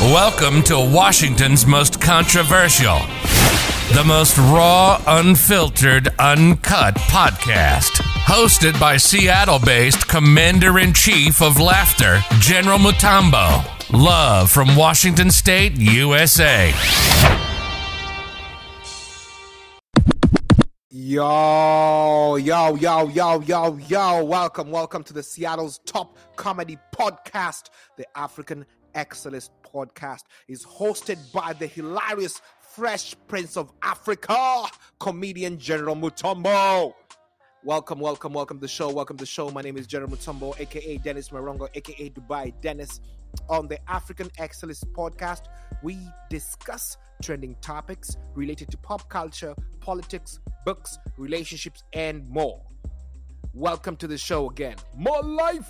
Welcome to Washington's most controversial, the most raw, unfiltered, uncut podcast. Hosted by Seattle based Commander in Chief of Laughter, General Mutombo. Love from Washington State, USA. Yo, yo, yo, yo, yo, yo. Welcome, welcome to the Seattle's top comedy podcast, the African Excellist podcast is hosted by the hilarious Fresh Prince of Africa, comedian General Mutombo. Welcome, welcome, welcome to the show. Welcome to the show. My name is General Mutombo, aka Dennis Marongo, aka Dubai Dennis. On the African Excellist podcast, we discuss trending topics related to pop culture, politics, books, relationships, and more. Welcome to the show again. More life.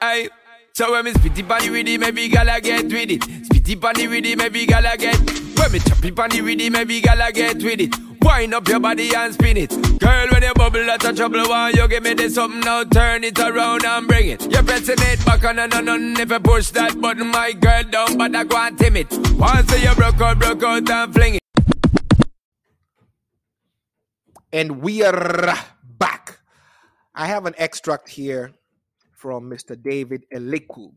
Aye. So when me spitty pan the rhythm, every gala get with it. Spitty pan the rhythm, every gala get. When me choppy pan the rhythm, every gala get with it. Wind up your body and spin it. Girl, when you bubble out of trouble, why you give me this something now? Turn it around and bring it. You're pressing it back on and on and if you push that button, my girl, but I go and tame it. Once you broke out, broke out and fling it. And we are back. I have an extract here from Mr. David Elikwu,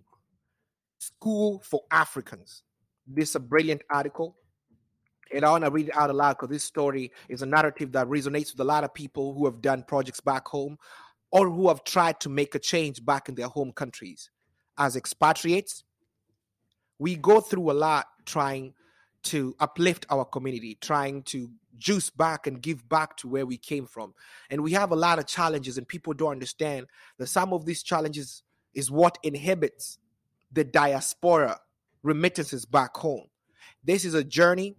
School for Africans. This is a brilliant article. And I want to read it out aloud because this story is a narrative that resonates with a lot of people who have done projects back home or who have tried to make a change back in their home countries. As expatriates, we go through a lot trying to uplift our community, trying to juice back and give back to where we came from. And we have a lot of challenges, and people don't understand that some of these challenges is what inhibits the diaspora remittances back home. This is a journey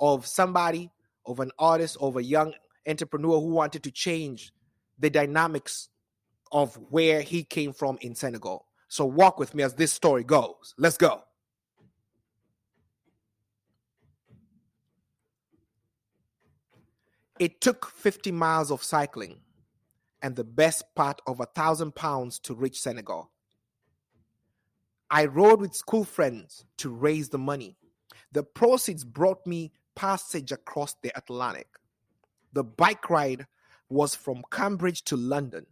of somebody, of an artist, of a young entrepreneur who wanted to change the dynamics of where he came from in Senegal. So walk with me as this story goes. Let's go. It took 50 miles of cycling and the best part of a thousand pounds to reach Senegal. I rode with school friends to raise the money. The proceeds brought me passage across the Atlantic. The bike ride was from Cambridge to London,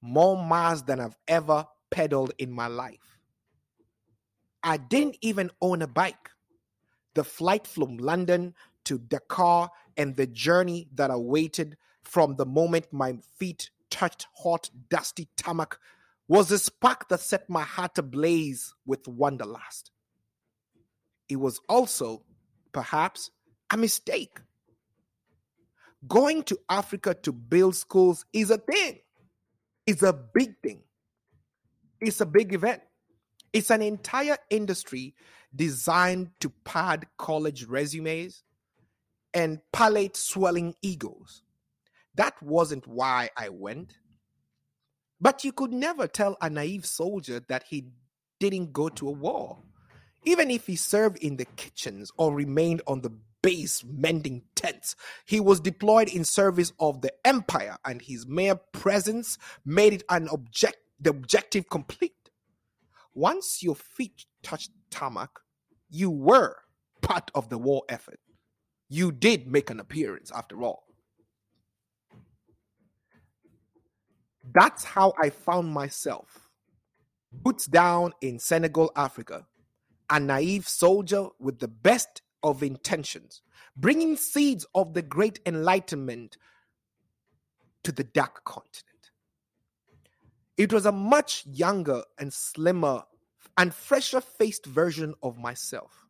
more miles than I've ever pedaled in my life. I didn't even own a bike. The flight from London to Dakar and the journey that awaited from the moment my feet touched hot, dusty tarmac was a spark that set my heart ablaze with wonderlust. It was also, perhaps, a mistake. Going to Africa to build schools is a thing, it's a big thing, it's a big event. It's an entire industry designed to pad college resumes and palate swelling egos. That wasn't why I went. But you could never tell a naive soldier that he didn't go to a war, even if he served in the kitchens or remained on the base mending tents. He was deployed in service of the empire, and his mere presence made it an object the objective complete. Once your feet touched tarmac, you were part of the war effort. You did make an appearance after all. That's how I found myself. Boots down in Senegal, Africa, a naive soldier with the best of intentions, bringing seeds of the great enlightenment to the dark continent. It was a much younger and slimmer and fresher faced version of myself.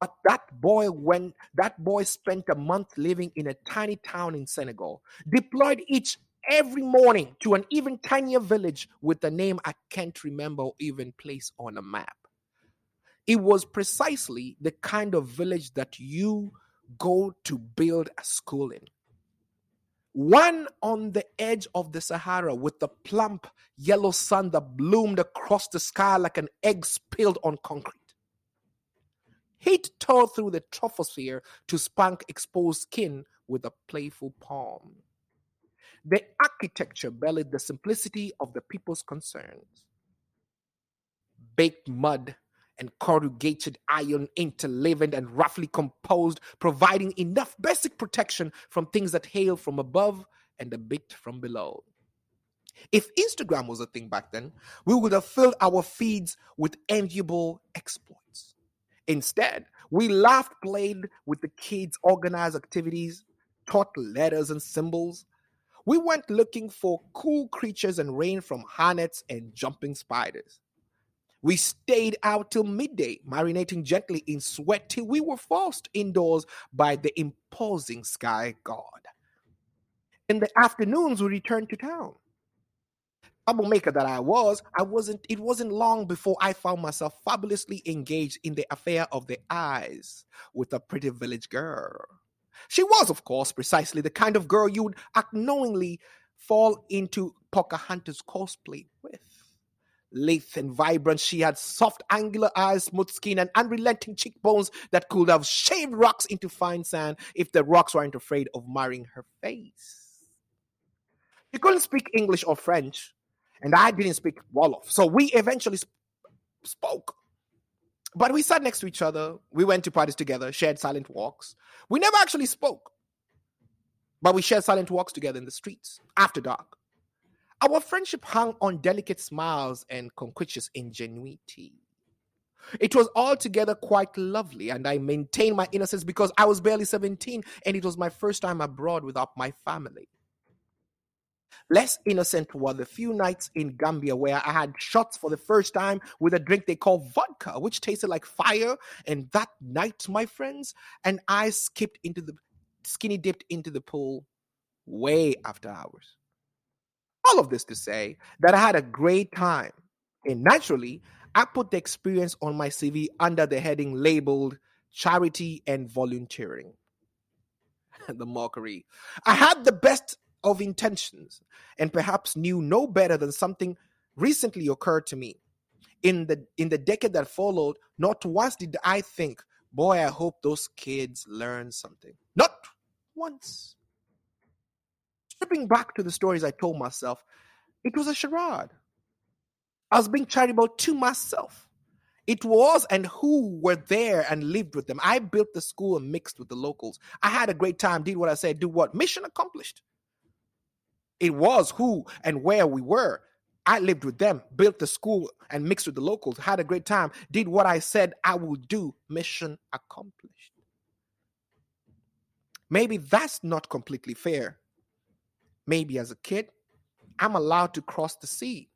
But that boy went that boy spent a month living in a tiny town in Senegal, deployed each every morning to an even tinier village with a name I can't remember or even place on a map. It was precisely the kind of village that you go to build a school in. One on the edge of the Sahara with the plump yellow sun that bloomed across the sky like an egg spilled on concrete. Heat tore through the troposphere to spank exposed skin with a playful palm. The architecture belied the simplicity of the people's concerns. Baked mud and corrugated iron, interleavened and roughly composed, providing enough basic protection from things that hail from above and a bit from below. If Instagram was a thing back then, we would have filled our feeds with enviable exploits. Instead, we laughed, played with the kids, organized activities, taught letters and symbols. We went looking for cool creatures and ran from hornets and jumping spiders. We stayed out till midday, marinating gently in sweat till we were forced indoors by the imposing sky god. In the afternoons, we returned to town. Troublemaker that I was, I wasn't. It wasn't long before I found myself fabulously engaged in the affair of the eyes with a pretty village girl. She was, of course, precisely the kind of girl you would unknowingly fall into Pocahontas cosplay with lithe and vibrant. She had soft, angular eyes, smooth skin, and unrelenting cheekbones that could have shaved rocks into fine sand if the rocks weren't afraid of marring her face. She couldn't speak English or French, and I didn't speak Wolof, so we eventually sp- spoke. But we sat next to each other. We went to parties together, shared silent walks. We never actually spoke, but we shared silent walks together in the streets after dark. Our friendship hung on delicate smiles and conquistous ingenuity. It was altogether quite lovely, and I maintained my innocence because I was barely 17 and it was my first time abroad without my family. Less innocent were the few nights in Gambia where I had shots for the first time with a drink they call vodka, which tasted like fire. And that night, my friends, and I skipped into the skinny dipped into the pool way after hours. All of this to say that I had a great time. And naturally, I put the experience on my CV under the heading labeled charity and volunteering. the mockery. I had the best of intentions and perhaps knew no better than something recently occurred to me. In the in the decade that followed, not once did I think, boy, I hope those kids learn something. Not once. Stripping back to the stories I told myself, it was a charade. I was being charitable to myself. It was and who were there and lived with them. I built the school and mixed with the locals. I had a great time, did what I said, do what? Mission accomplished. It was who and where we were. I lived with them, built the school and mixed with the locals, had a great time, did what I said I would do. Mission accomplished. Maybe that's not completely fair. Maybe as a kid, I'm allowed to cross the sea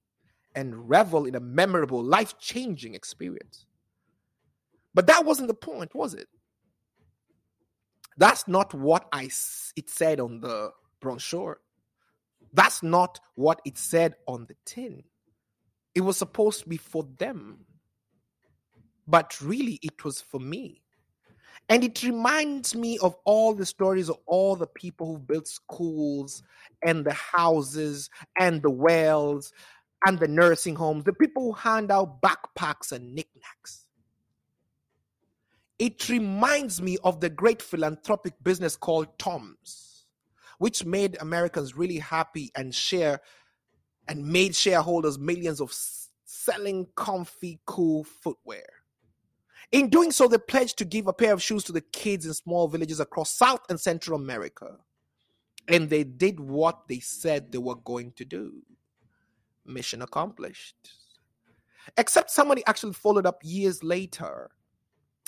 and revel in a memorable, life changing experience. But that wasn't the point, was it? That's not what I it said on the brochure. That's not what it said on the tin. It was supposed to be for them. But really, it was for me. And it reminds me of all the stories of all the people who built schools and the houses and the wells and the nursing homes, the people who hand out backpacks and knickknacks. It reminds me of the great philanthropic business called Tom's, which made Americans really happy and share and made shareholders millions of selling comfy, cool footwear. In doing so, they pledged to give a pair of shoes to the kids in small villages across South and Central America. And they did what they said they were going to do. Mission accomplished. Except somebody actually followed up years later.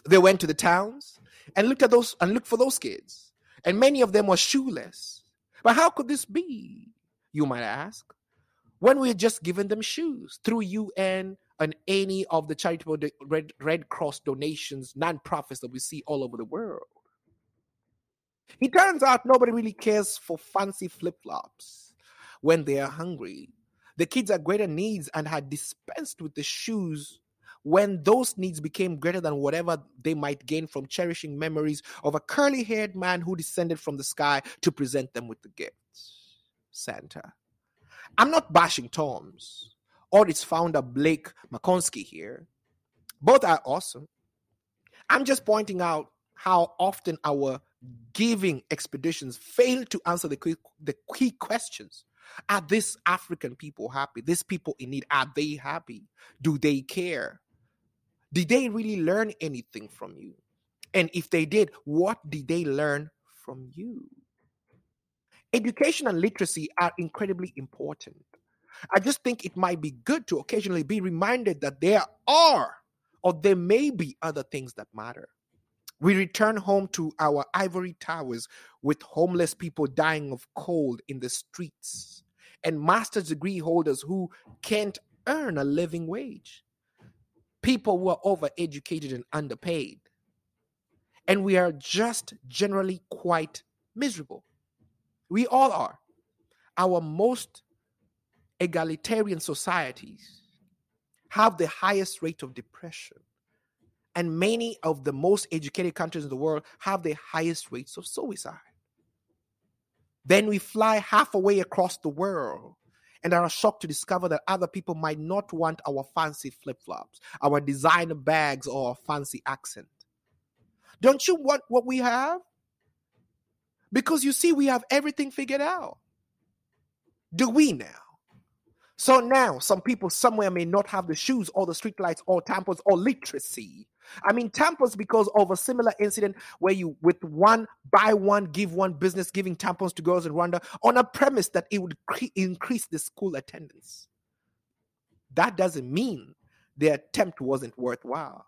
They went to the towns and looked at those and looked for those kids. And many of them were shoeless. But how could this be? You might ask. When we had just given them shoes through UN and any of the charitable Red, Red Cross donations, non-profits that we see all over the world. It turns out nobody really cares for fancy flip-flops when they are hungry. The kids had greater needs and had dispensed with the shoes when those needs became greater than whatever they might gain from cherishing memories of a curly haired man who descended from the sky to present them with the gifts. Santa. I'm not bashing Tom's or its founder Blake McConkey here. Both are awesome. I'm just pointing out how often our giving expeditions fail to answer the key, the key questions. Are these African people happy? These people in need, are they happy? Do they care? Did they really learn anything from you? And if they did, what did they learn from you? Education and literacy are incredibly important. I just think it might be good to occasionally be reminded that there are or there may be other things that matter. We return home to our ivory towers with homeless people dying of cold in the streets and master's degree holders who can't earn a living wage. People who are overeducated and underpaid. And we are just generally quite miserable. We all are. Our most egalitarian societies have the highest rate of depression. And many of the most educated countries in the world have the highest rates of suicide. Then we fly half away across the world and are shocked to discover that other people might not want our fancy flip flops, our designer bags, or our fancy accent. Don't you want what we have? Because you see, we have everything figured out. Do we now? So now, some people somewhere may not have the shoes or the streetlights or tampons or literacy. I mean, tampons because of a similar incident where you, with one, buy one, give one business giving tampons to girls in Rwanda on a premise that it would cre- increase the school attendance. That doesn't mean the attempt wasn't worthwhile.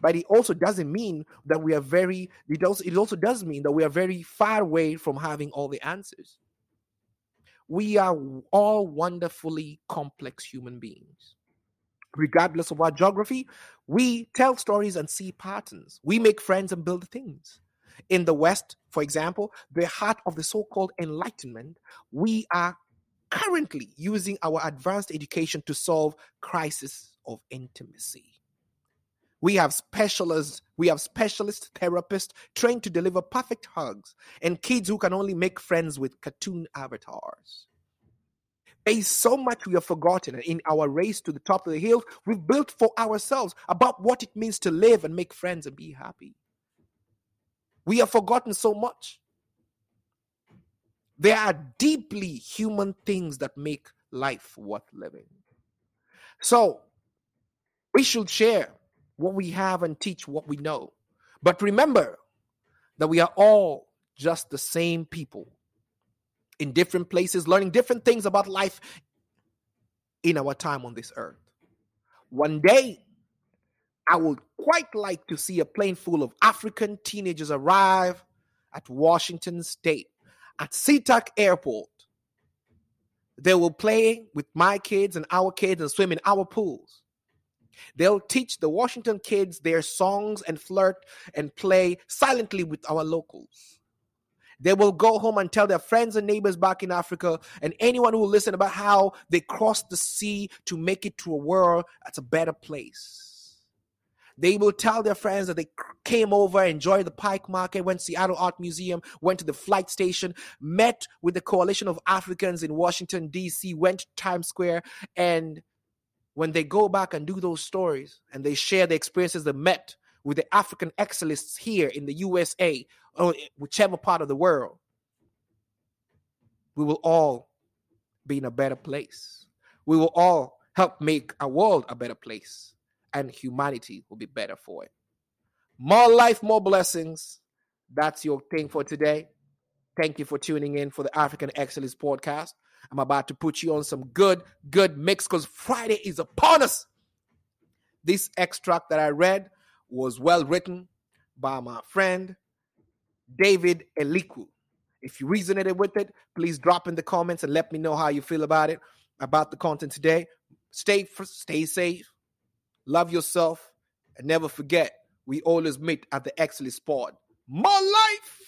But it also doesn't mean that we are very, it also, it also does mean that we are very far away from having all the answers we are all wonderfully complex human beings. Regardless of our geography, we tell stories and see patterns. We make friends and build things. In the West, for example, the heart of the so called Enlightenment, we are currently using our advanced education to solve crisis of intimacy. We have specialists, we have specialist therapists trained to deliver perfect hugs and kids who can only make friends with cartoon avatars. There is so much we have forgotten in our race to the top of the hill we've built for ourselves about what it means to live and make friends and be happy. We have forgotten so much. There are deeply human things that make life worth living. So, we should share what we have and teach what we know. But remember that we are all just the same people in different places, learning different things about life in our time on this earth. One day, I would quite like to see a plane full of African teenagers arrive at Washington State at SeaTac Airport. They will play with my kids and our kids and swim in our pools. They'll teach the Washington kids their songs and flirt and play silently with our locals. They will go home and tell their friends and neighbors back in Africa and anyone who will listen about how they crossed the sea to make it to a world that's a better place. They will tell their friends that they came over, enjoyed the Pike Market, went to the Seattle Art Museum, went to the flight station, met with the Coalition of Africans in Washington, D.C., went to Times Square, and when they go back and do those stories and they share the experiences they met with the African Excellists here in the USA or whichever part of the world, we will all be in a better place. We will all help make our world a better place, and humanity will be better for it. More life, more blessings. That's your thing for today. Thank you for tuning in for the African Excellist Podcast. I'm about to put you on some good, good mix because Friday is upon us. This extract that I read was well written by my friend David Elikwu. If you resonated with it, please drop in the comments and let me know how you feel about it, about the content today. Stay stay safe, love yourself, and never forget we always meet at the excellent spot. More life.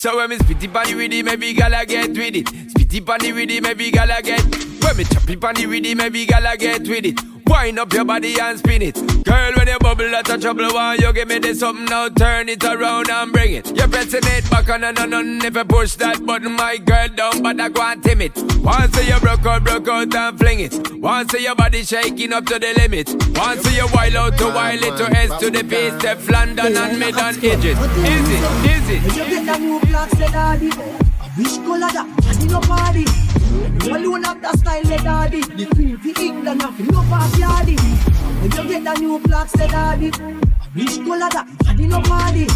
So when me spitty pan the rhythm, every gala get with it. Spitty pan the rhythm, every gala get. When me chop it pan the rhythm, every gala get with it. Wind up your body and spin it. Girl, when you bubble out of trouble, why you give me this something now? Turn it around and bring it. You're pressing it back on and on and if you push that button, my girl but I go and tame it. Once you broke out, broke out and fling it. Once your body shaking up to the limit. Once you wild out to wild it to S to the base, step London and mid and edges. Easy, easy. Which color that? And you no party. You alone have the style, the daddy. The queen for England, have no party, daddy. When you get the new blocks, the daddy. Which color that? And you no party.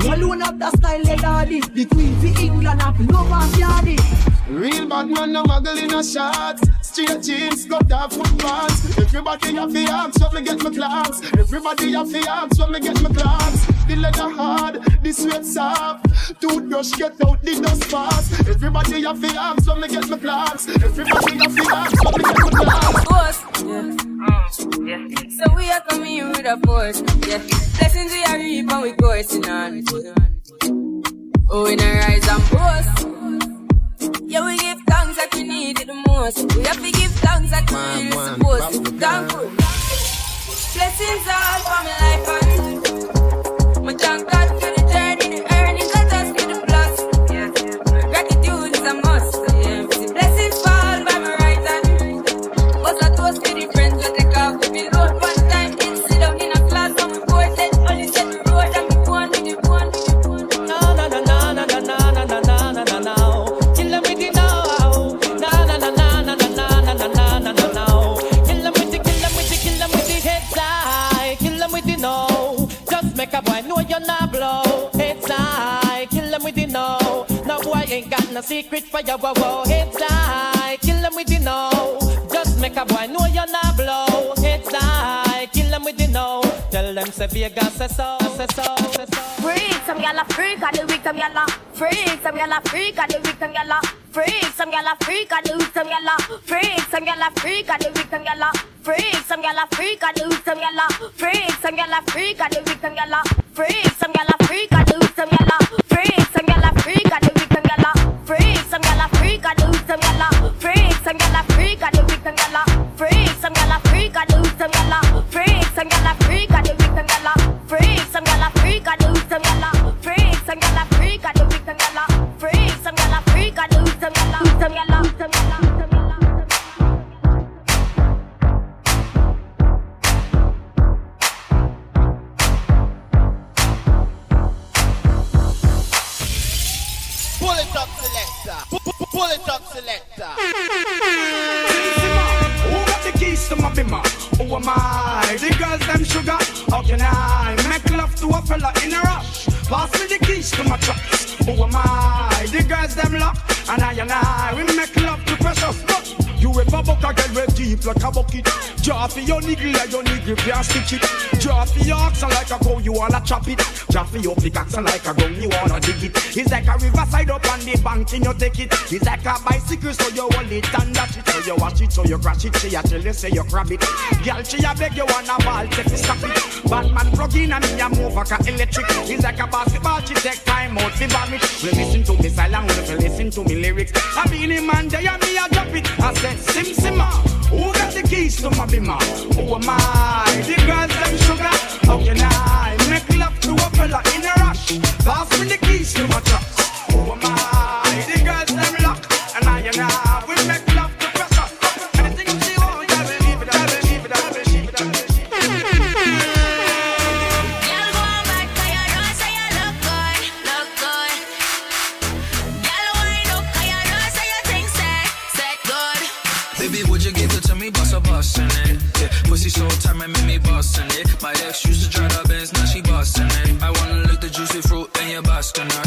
You alone have the style, the daddy. The queen for England, have no party, daddy. Real bad man, no muggle in a shots. Straight jeans, got that foot pants. Everybody have the arms, so me get my clocks. Everybody have the arms, so me get my clocks. The leather hard, the sweat soft. Toothbrush get out the dust fast. Everybody have the arms, so me get my clocks. Everybody have the arms, so me get my clocks. Force, yeah. yeah. So we are coming in with a force, yeah. Blessings we are reap and we coursing on. Oh, we not rise and boast. Most. We have to give thanks that we really supposed to. Thankful. Blessings all for my life make a boy know you're not blow. Heads high. Kill 'em with the no. Tell them say Vegas say so, say so, say so. Freak, some gyal a freak, and the weak some gyal a freak, some gyal a freak, and the weak some gyal a freak, some gyal a freak, and the weak some gyal a freak, some gyal a freak, and the weak some gyal a freak, some gyal a freak, and the weak some gyal a freak, some gyal a freak, and the weak some gyal a freak, some gyal a freak, and the weak some gyal a freak, some gyal a freak, and the weak some gyal a freak, some gyal a freak, and the weak some freak, some gyal a freak, and it up, selector. Pu- pu- Pull it up, selector. Who got the keys to my bimmer? Who am I? The girls them sugar. How can I make love to a fella in a rush? Pass me the keys to my trucks. Who am I? The girls them lock. And I and I, we make love to precious. Look, you ever buck a girl with deep like a bucket? For your niggle like your niggle can't stitch it. Draw for your oxen like a cow, you wanna chop it. Draw for your pickaxe like a gun, you wanna dig it. It's like a riverside up on the bank, and you take it. It's like a bicycle, so you hold it and dash it. So you watch it, so you crash it. She a tell you, say you grab it. Girl, she a beg you wanna ball, take it, stop it. Batman plug in and me a move like a electric. It's like a basketball, she take time out to vomit. We listen to me silent, we listen to me lyrics. I be the man, they and me a drop it. I said, Sim Simma, who got the keys to my bimmer? Who am I? The girls them sugar. How can I make love to a fella in a rush? Pass me the keys to my trucks. Who am I? The girls them lock, and I and I a Boston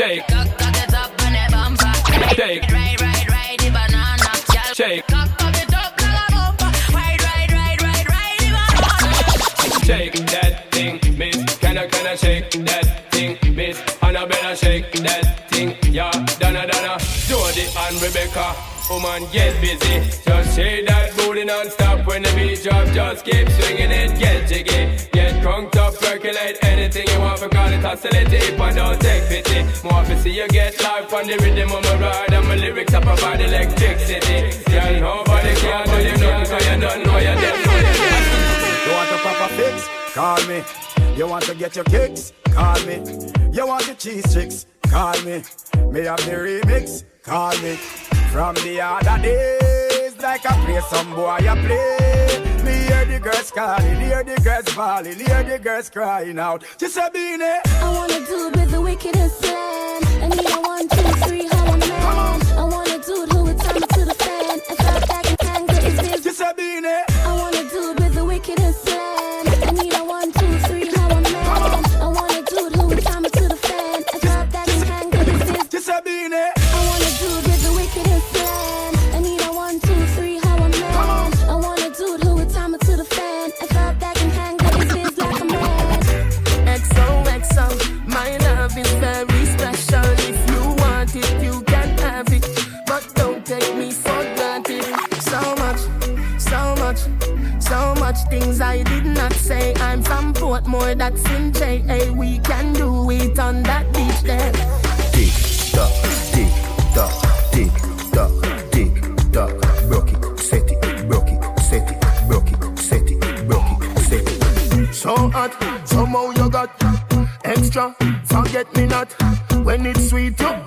Shake. Cock, cock it up on the bumper. Shake. Ride, ride, ride the banana. Shake. Cock, cock it up like a bumper. Ride, ride, ride, ride, ride the banana. Shake that thing, miss. Can I, can I shake that thing, miss? Annabella, shake that thing, yeah. Donna, Donna, Jody and Rebecca. Oh, Woman, get busy. Just shake that booty non-stop when the beat drop. Just keep swinging it, get jiggy. Get crunked up, percolate anything you want. For call it oscillate if don't take pity. More to see you get life on the rhythm of my ride. And my lyrics up about electricity. Yeah, nobody can do you nothing, you don't know you don't know you. Want a proper fix? Call me. You want to get your kicks? Call me. You want your cheese chicks? Call me. Me have the remix? Call me. From the other days, like I play some boy I play. Me hear the girls calling, hear the girls bawling, hear the girls crying out. Just a beanie. I wanna do it with the wickedest plan. I need a one, two, three, how I'm man. I wanna do it who would time it to the fan. And start back and get his biz. Just a beanie. Take me for granted. So much, so much, so much things I did not say. I'm from Portmore, that's in JA. We can do it on that beach there. Tick tock, tick tock, tick tock, tick tock. Broke it, set it, broke it, set it, broke it, set it, broke it, set it. So hot, somehow you got extra. Forget me not when it's sweet. You,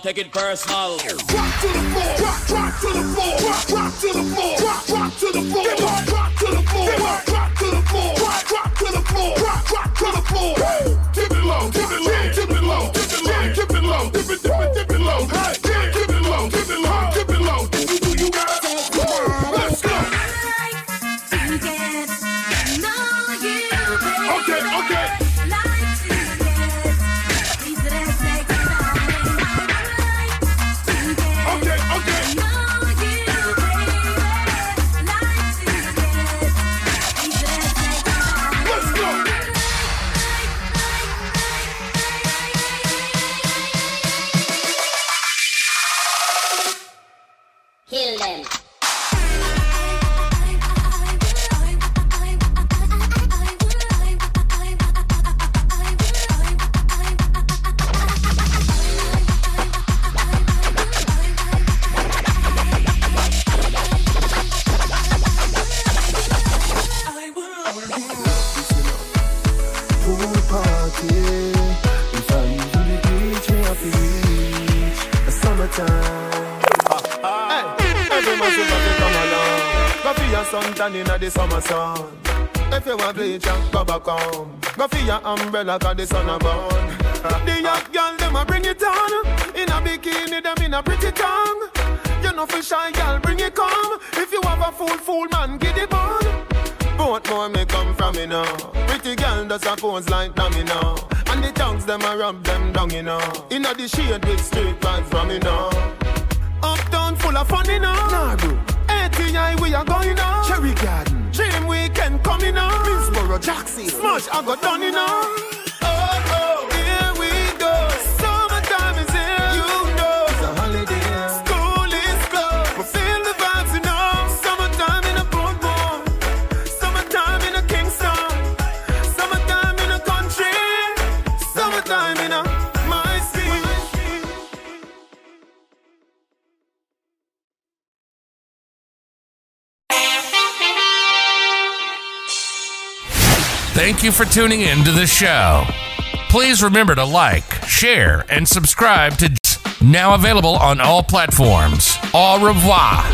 take it personal. Drop to the floor, rock, rock to the floor, rock, rock to the floor, rock, rock to the floor, rock to the floor, rock to the floor, rock to the floor, rock to the floor. Keep it low, keep it low, Pool party. I to reach the summertime. Every man should come along. Go your inna the summer sun. If you want bleach, back home. Go for your umbrella 'cause the sun a burn. The young girl them a bring it on. In a bikini, them in a pretty tongue. You know for shy girl, bring it come. If you have a fool, fool man, get it on. More may come from me now. Pretty girl does a pose like dummy now. And the tongues them a rub them down, you know. Inna the shade with straight vibes from me now. Uptown full of fun, you know. Nah, bro. ATI we are going now. Cherry Garden. Dream weekend coming now. Minsboro, Jackson. Smash, I got done, you know. Thank you for tuning in to the show. Please remember to like, share, and subscribe to now available on all platforms. Au revoir.